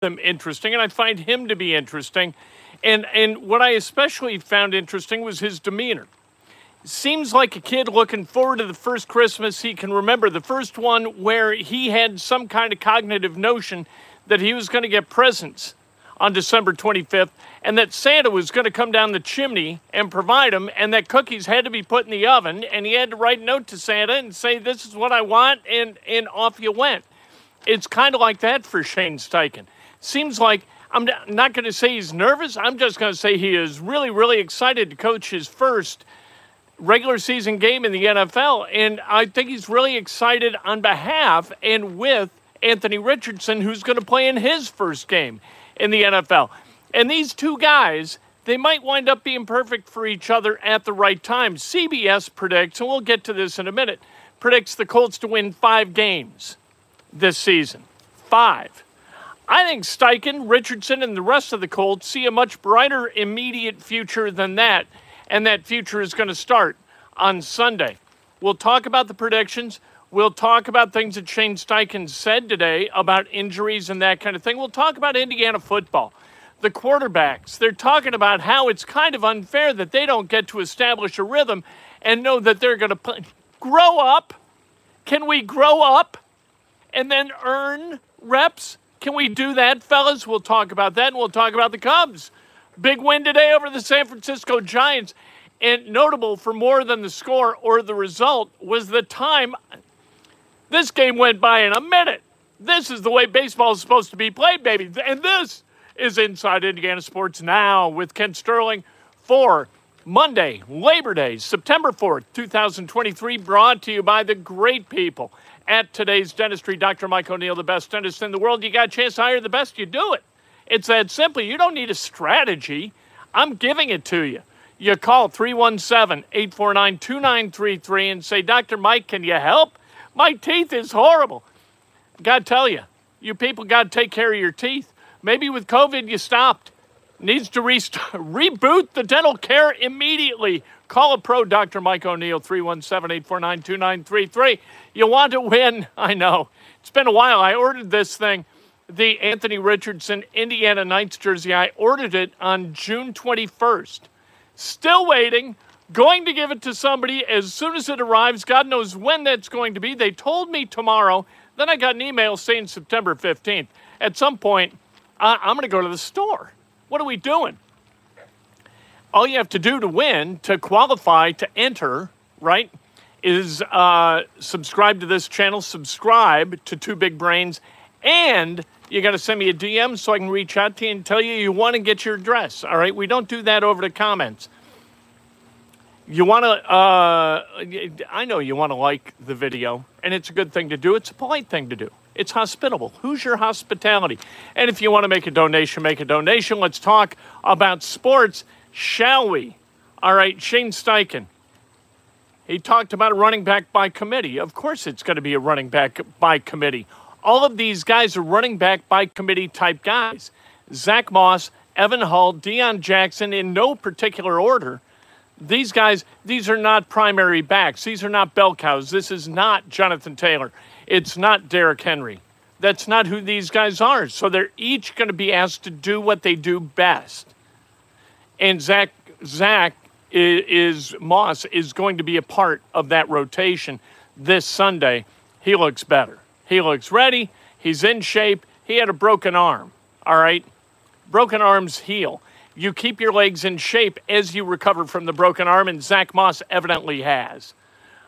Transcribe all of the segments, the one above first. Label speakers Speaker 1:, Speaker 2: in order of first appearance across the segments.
Speaker 1: them interesting, and I find him to be interesting. And and what I especially found interesting was his demeanor. Seems like a kid looking forward to the first Christmas he can remember, the first one where he had some kind of cognitive notion that he was going to get presents on December 25th and that Santa was going to come down the chimney and provide them and that cookies had to be put in the oven and he had to write a note to Santa and say this is what I want and and off you went. It's kind of like that for Shane Steichen seems like I'm not going to say he's nervous. I'm just going to say he is really, really excited to coach his first regular season game in the NFL. And I think he's really excited on behalf and with Anthony Richardson, who's going to play in his first game in the NFL. And these two guys, they might wind up being perfect for each other at the right time. CBS predicts, and we'll get to this in a minute, predicts the Colts to win five games this season. Five. I think Steichen, Richardson, and the rest of the Colts see a much brighter immediate future than that, and that future is going to start on Sunday. We'll talk about the predictions. We'll talk about things that Shane Steichen said today about injuries and that kind of thing. We'll talk about Indiana football. The quarterbacks, they're talking about how it's kind of unfair that they don't get to establish a rhythm and know that they're going to play. Grow up. Can we grow up and then earn reps? Can we do that, fellas? We'll talk about that, and we'll talk about the Cubs. Big win today over the San Francisco Giants. And notable for more than the score or the result was the time this game went by in a minute. This is the way baseball is supposed to be played, baby. And this is Inside Indiana Sports Now with Kent Sterling for Monday, Labor Day, September 4th, 2023, brought to you by the great people at today's dentistry. Dr. Mike O'Neill, the best dentist in the world. You got a chance to hire the best, you do it. It's that simple. You don't need a strategy. I'm giving it to you. You call 317 849 2933 and say, Dr. Mike, can you help? My teeth is horrible. To tell you, you people got to take care of your teeth. Maybe with COVID you stopped. Needs to rest- reboot the dental care immediately. Call a pro, Dr. Mike O'Neill, 317 849 2933. You want to win? I know. It's been a while. I ordered this thing, the Anthony Richardson Indiana Knights jersey. I ordered it on June 21st. Still waiting. Going to give it to somebody as soon as it arrives. God knows when that's going to be. They told me tomorrow. Then I got an email saying September 15th. At some point, I'm going to go to the store. What are we doing? all you have to do to win, to qualify, to enter, right, is uh, subscribe to this channel, subscribe to Two Big Brains, and you got to send me a DM so I can reach out to you and tell you you want to get your address. All right, we don't do that over the comments. You want to, uh, I know you want to like the video, and it's a good thing to do. It's a polite thing to do. It's hospitable. Who's your hospitality? And if you want to make a donation, make a donation. Let's talk about sports Shall we? All right, Shane Steichen. He talked about a running back by committee. Of course, it's going to be a running back by committee. All of these guys are running back by committee type guys. Zach Moss, Evan Hull, Deon Jackson, in no particular order. These guys, these are not primary backs. These are not bell cows. This is not Jonathan Taylor. It's not Derrick Henry. That's not who these guys are. So they're each going to be asked to do what they do best and Zach Zach is, is, Moss is going to be a part of that rotation this Sunday. He looks better. He looks ready. He's in shape. He had a broken arm. All right? Broken arms heal. You keep your legs in shape as you recover from the broken arm, and Zach Moss evidently has.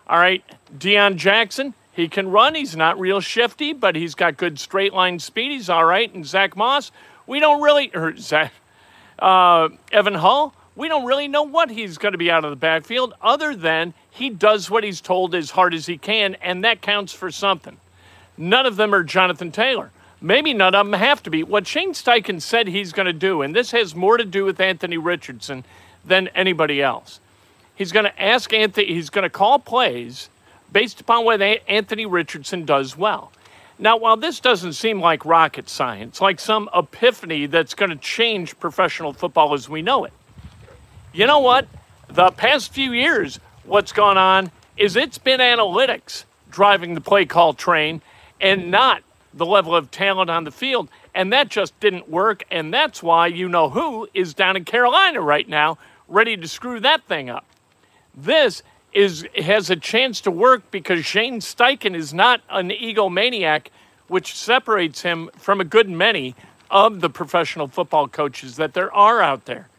Speaker 1: All right, Deon Jackson, he can run. He's not real shifty, but he's got good straight line speed. He's all right. And Zach Moss, we don't really, or Zach, uh, Evan Hull, we don't really know what he's going to be out of the backfield other than he does what he's told as hard as he can, and that counts for something. None of them are Jonathan Taylor. Maybe none of them have to be. What Shane Steichen said he's going to do, and this has more to do with Anthony Richardson than anybody else. He's going to ask Anthony, he's going to call plays based upon what Anthony Richardson does well. Now, while this doesn't seem like rocket science, like some epiphany that's going to change professional football as we know it, you know what? The past few years, what's gone on is it's been analytics driving the play call train and not the level of talent on the field. And that just didn't work. And that's why you know who is down in Carolina right now, ready to screw that thing up. This is has a chance to work because Shane Steichen is not an egomaniac, which separates him from a good many of the professional football coaches that there are out there.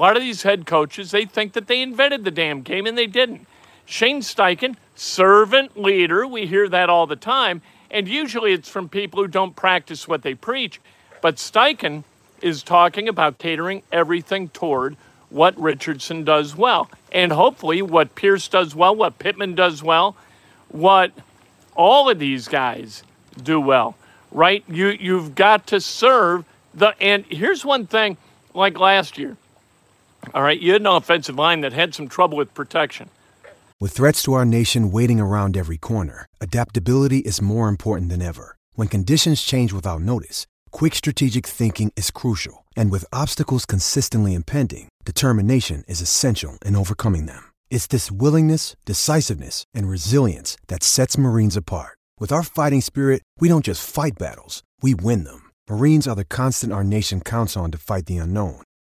Speaker 1: A lot of these head coaches, they think that they invented the damn game, and they didn't. Shane Steichen, servant leader, we hear that all the time, and usually it's from people who don't practice what they preach. But Steichen is talking about catering everything toward what Richardson does well. And hopefully what Pierce does well, what Pittman does well, what all of these guys do well, right? You, you've got to serve the. And here's one thing like last year. All right, you had an offensive line that had some trouble with protection.
Speaker 2: With threats to our nation waiting around every corner, adaptability is more important than ever. When conditions change without notice, quick strategic thinking is crucial. And with obstacles consistently impending, determination is essential in overcoming them. It's this willingness, decisiveness, and resilience that sets Marines apart. With our fighting spirit, we don't just fight battles, we win them. Marines are the constant our nation counts on to fight the unknown.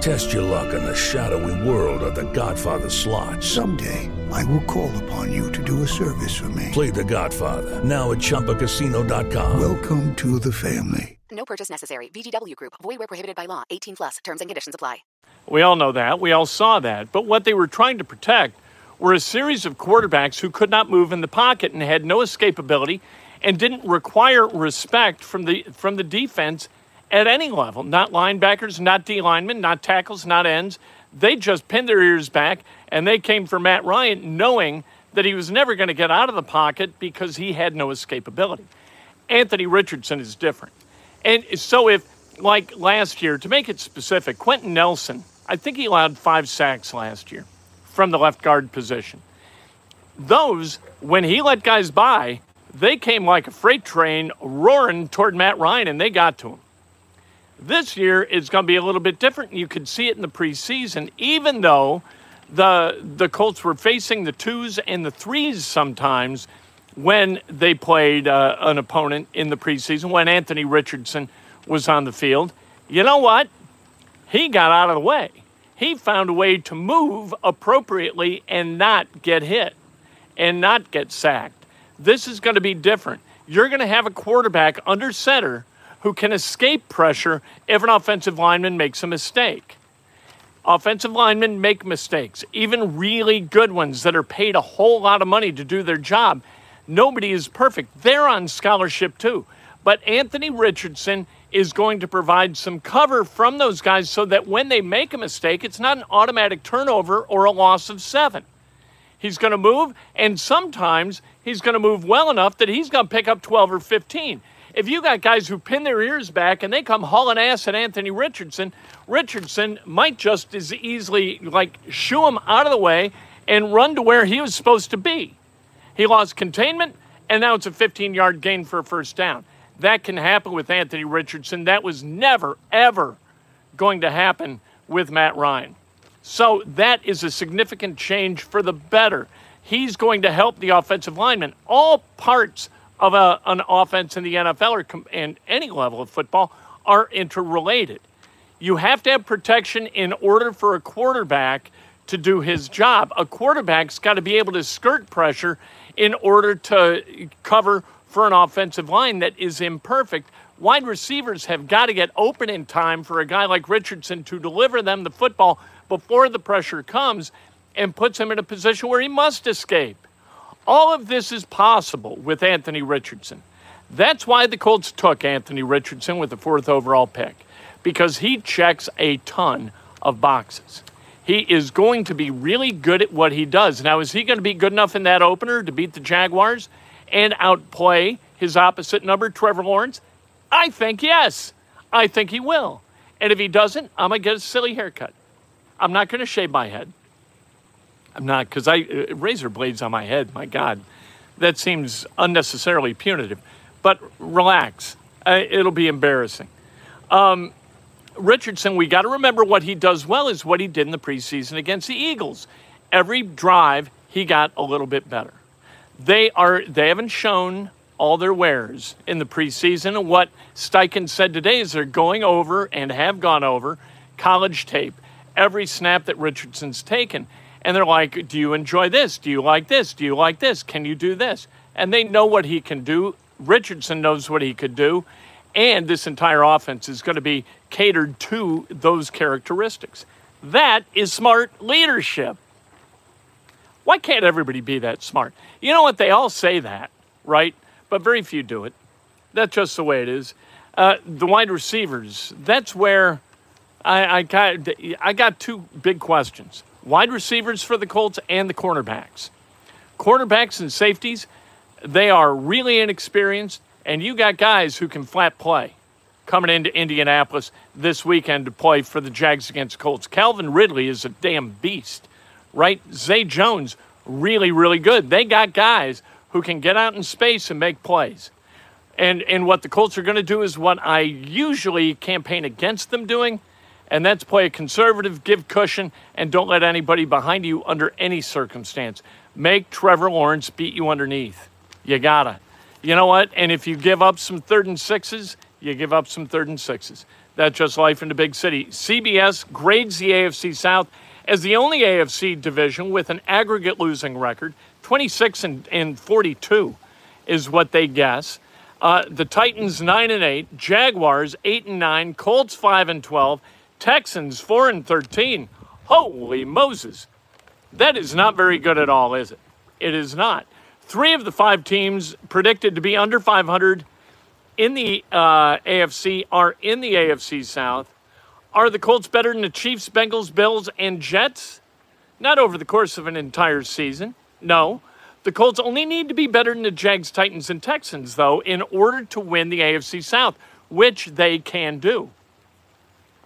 Speaker 3: Test your luck in the shadowy world of The Godfather slot.
Speaker 4: Someday, I will call upon you to do a service for me.
Speaker 3: Play The Godfather now at ChumbaCasino.com.
Speaker 4: Welcome to the family.
Speaker 5: No purchase necessary. VGW Group. Void where prohibited by law. 18 plus. Terms and conditions apply.
Speaker 1: We all know that. We all saw that. But what they were trying to protect were a series of quarterbacks who could not move in the pocket and had no escapability and didn't require respect from the from the defense at any level. Not linebackers, not D linemen, not tackles, not ends. They just pinned their ears back and they came for Matt Ryan knowing that he was never going to get out of the pocket because he had no escapability. Anthony Richardson is different. And so if like last year, to make it specific, Quenton Nelson, I think he allowed five sacks last year from the left guard position. Those, when he let guys by, they came like a freight train roaring toward Matt Ryan and they got to him. This year is going to be a little bit different. You could see it in the preseason, even though the the Colts were facing the twos and the threes sometimes when they played uh, an opponent in the preseason. When Anthony Richardson was on the field, you know what? He got out of the way. He found a way to move appropriately and not get hit and not get sacked. This is going to be different. You're going to have a quarterback under center who can escape pressure if an offensive lineman makes a mistake. Offensive linemen make mistakes, even really good ones that are paid a whole lot of money to do their job. Nobody is perfect. They're on scholarship too. But Anthony Richardson is going to provide some cover from those guys so that when they make a mistake, it's not an automatic turnover or a loss of seven. He's going to move, and sometimes he's going to move well enough that he's going to pick up 12 or 15. If you got guys who pin their ears back and they come hauling ass at Anthony Richardson, Richardson might just as easily like shoo him out of the way and run to where he was supposed to be. He lost containment, and now it's a 15 yard gain for a first down. That can happen with Anthony Richardson. That was never, ever going to happen with Matt Ryan. So that is a significant change for the better. He's going to help the offensive lineman. All parts of a, an offense in the NFL or com- and any level of football are interrelated. You have to have protection in order for a quarterback to do his job. A quarterback's got to be able to skirt pressure in order to cover for an offensive line that is imperfect. Wide receivers have got to get open in time for a guy like Richardson to deliver them the football before the pressure comes and puts him in a position where he must escape. All of this is possible with Anthony Richardson. That's why the Colts took Anthony Richardson with the fourth overall pick, because he checks a ton of boxes. He is going to be really good at what he does. Now, is he going to be good enough in that opener to beat the Jaguars and outplay his opposite number, Trevor Lawrence? I think yes. I think he will. And if he doesn't, I'm going to get a silly haircut. I'm not going to shave my head. I'm not, because I uh, razor blades on my head. My God, that seems unnecessarily punitive. But relax, uh, it'll be embarrassing. Um, Richardson, we got to remember what he does well is what he did in the preseason against the Eagles. Every drive, he got a little bit better. They are they haven't shown all their wares in the preseason. And what Steichen said today is they're going over and have gone over college tape every snap that Richardson's taken. And they're like, Do you enjoy this? Do you like this? Do you like this? Can you do this? And they know what he can do. Richardson knows what he could do. And this entire offense is going to be catered to those characteristics. That is smart leadership. Why can't everybody be that smart? You know what? They all say that, right? But very few do it. That's just the way it is. Uh, the wide receivers, that's where I, I, got, I got two big questions wide receivers for the Colts and the cornerbacks. Cornerbacks and safeties, they are really inexperienced, and you got guys who can flat play coming into Indianapolis this weekend to play for the Jags against Colts. Calvin Ridley is a damn beast, right? Zay Jones, really, really good. They got guys who can get out in space and make plays. And, and what the Colts are going to do is what I usually campaign against them doing and that's play a conservative, give cushion, and don't let anybody behind you under any circumstance. Make Trevor Lawrence beat you underneath. You gotta. You know what? And if you give up some third and sixes, you give up some third and sixes. That's just life in the big city. CBS grades the AFC South as the only AFC division with an aggregate losing record. 26 and, and 42 is what they guess. Uh, the Titans 9 and 8, Jaguars 8 and 9, Colts 5 and 12, Texans 4 and 13. Holy Moses. That is not very good at all, is it? It is not. Three of the five teams predicted to be under 500 in the uh, AFC are in the AFC South. Are the Colts better than the Chiefs, Bengals, Bills, and Jets? Not over the course of an entire season. No. The Colts only need to be better than the Jags, Titans, and Texans, though, in order to win the AFC South, which they can do.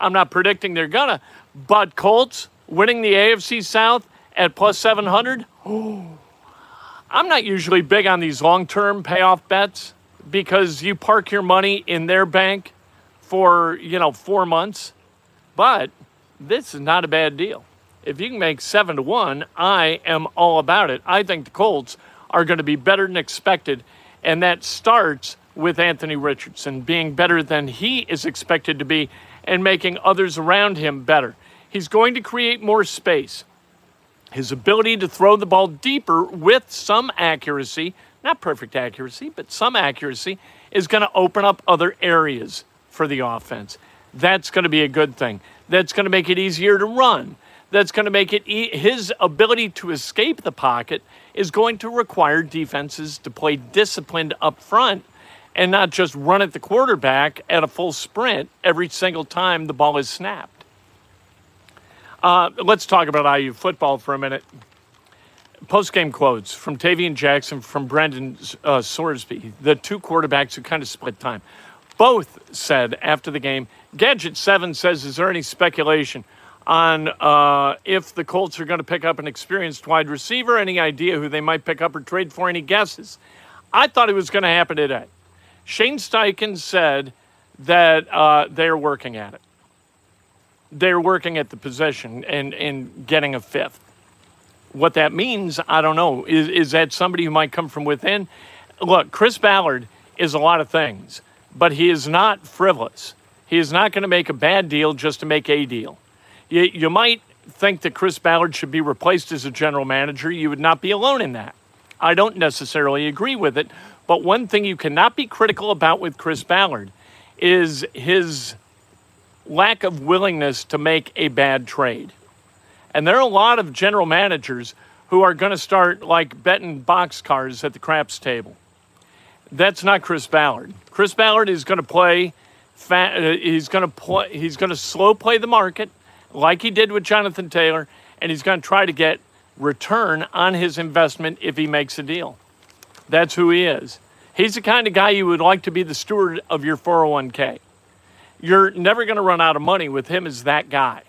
Speaker 1: I'm not predicting they're gonna. But Colts winning the AFC South at plus 700. I'm not usually big on these long term payoff bets because you park your money in their bank for, you know, four months. But this is not a bad deal. If you can make seven to one, I am all about it. I think the Colts are going to be better than expected. And that starts with Anthony Richardson being better than he is expected to be and making others around him better. He's going to create more space. His ability to throw the ball deeper with some accuracy, not perfect accuracy, but some accuracy, is going to open up other areas for the offense. That's going to be a good thing. That's going to make it easier to run. That's going to make it e- his ability to escape the pocket is going to require defenses to play disciplined up front and not just run at the quarterback at a full sprint every single time the ball is snapped. Uh, let's talk about IU football for a minute. Post game quotes from Tayven Jackson, from Brendan uh, Sorsby, the two quarterbacks who kind of split time. Both said after the game, Gadget 7 says, Is there any speculation on uh, if the Colts are going to pick up an experienced wide receiver? Any idea who they might pick up or trade for? Any guesses? I thought it was going to happen today. Shane Steichen said that uh, they're working at it. They're working at the position and, and getting a fifth. What that means, I don't know. Is, is that somebody who might come from within? Look, Chris Ballard is a lot of things, but he is not frivolous. He is not going to make a bad deal just to make a deal. You, you might think that Chris Ballard should be replaced as a general manager. You would not be alone in that. I don't necessarily agree with it, but one thing you cannot be critical about with Chris Ballard is his lack of willingness to make a bad trade. And there are a lot of general managers who are going to start like betting boxcars at the craps table. That's not Chris Ballard. Chris Ballard is going to play. Uh, he's going to play. He's going to slow play the market, like he did with Jonathan Taylor, and he's going to try to get return on his investment if he makes a deal. That's who he is. He's the kind of guy you would like to be the steward of your 401k. You're never going to run out of money with him as that guy.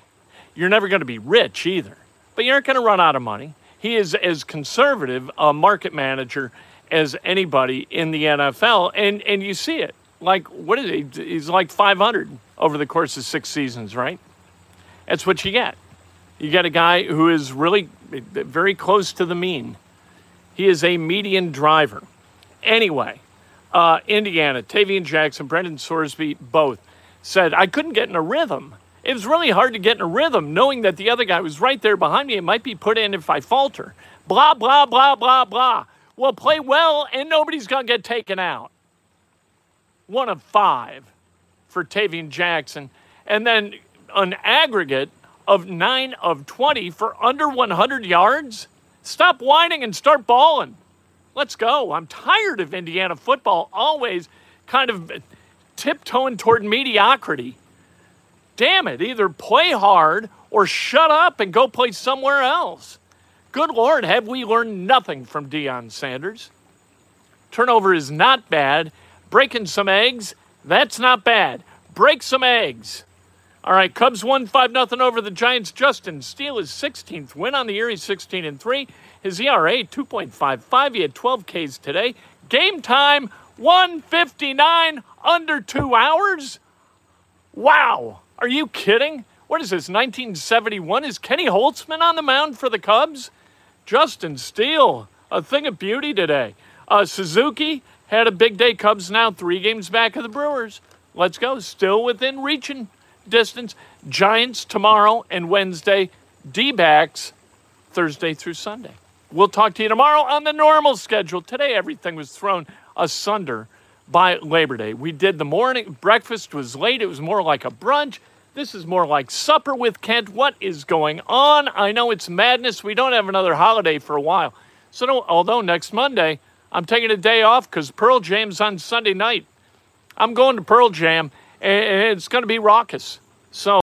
Speaker 1: You're never going to be rich either, but you aren't going to run out of money. He is as conservative a market manager as anybody in the NFL, and and you see it. Like what is he? He's like 500 over the course of six seasons, right? That's what you get. You get a guy who is really very close to the mean. He is a median driver. Anyway, uh, Indiana, Tayven Jackson, Brendan Sorsby, both said, I couldn't get in a rhythm. It was really hard to get in a rhythm knowing that the other guy was right there behind me. It might be put in if I falter. Blah, blah, blah, blah, blah. Well, play well and nobody's going to get taken out. One of five for Tayven Jackson. And then an aggregate of nine of 20 for under 100 yards. Stop whining and start balling. Let's go. I'm tired of Indiana football always kind of tiptoeing toward mediocrity. Damn it, either play hard or shut up and go play somewhere else. Good Lord, have we learned nothing from Deion Sanders? Turnover is not bad. Breaking some eggs, that's not bad. Break some eggs. All right, Cubs won 5 0 over the Giants. Justin Steele is 16th win on the year. He's 16 and 3. His ERA 2.55. He had 12 Ks today. Game time 159 under 2 hours. Wow. Are you kidding? What is this, 1971? Is Kenny Holtzman on the mound for the Cubs? Justin Steele, a thing of beauty today. Uh, Suzuki had a big day. Cubs now three games back of the Brewers. Let's go. Still within reaching distance. Giants tomorrow and Wednesday. D backs Thursday through Sunday. We'll talk to you tomorrow on the normal schedule. Today, everything was thrown asunder by Labor Day. We did the morning breakfast was late. It was more like a brunch. This is more like supper with Kent. What is going on? I know it's madness. We don't have another holiday for a while. So, although next Monday I'm taking a day off because Pearl Jam's on Sunday night. I'm going to Pearl Jam and it's going to be raucous. So.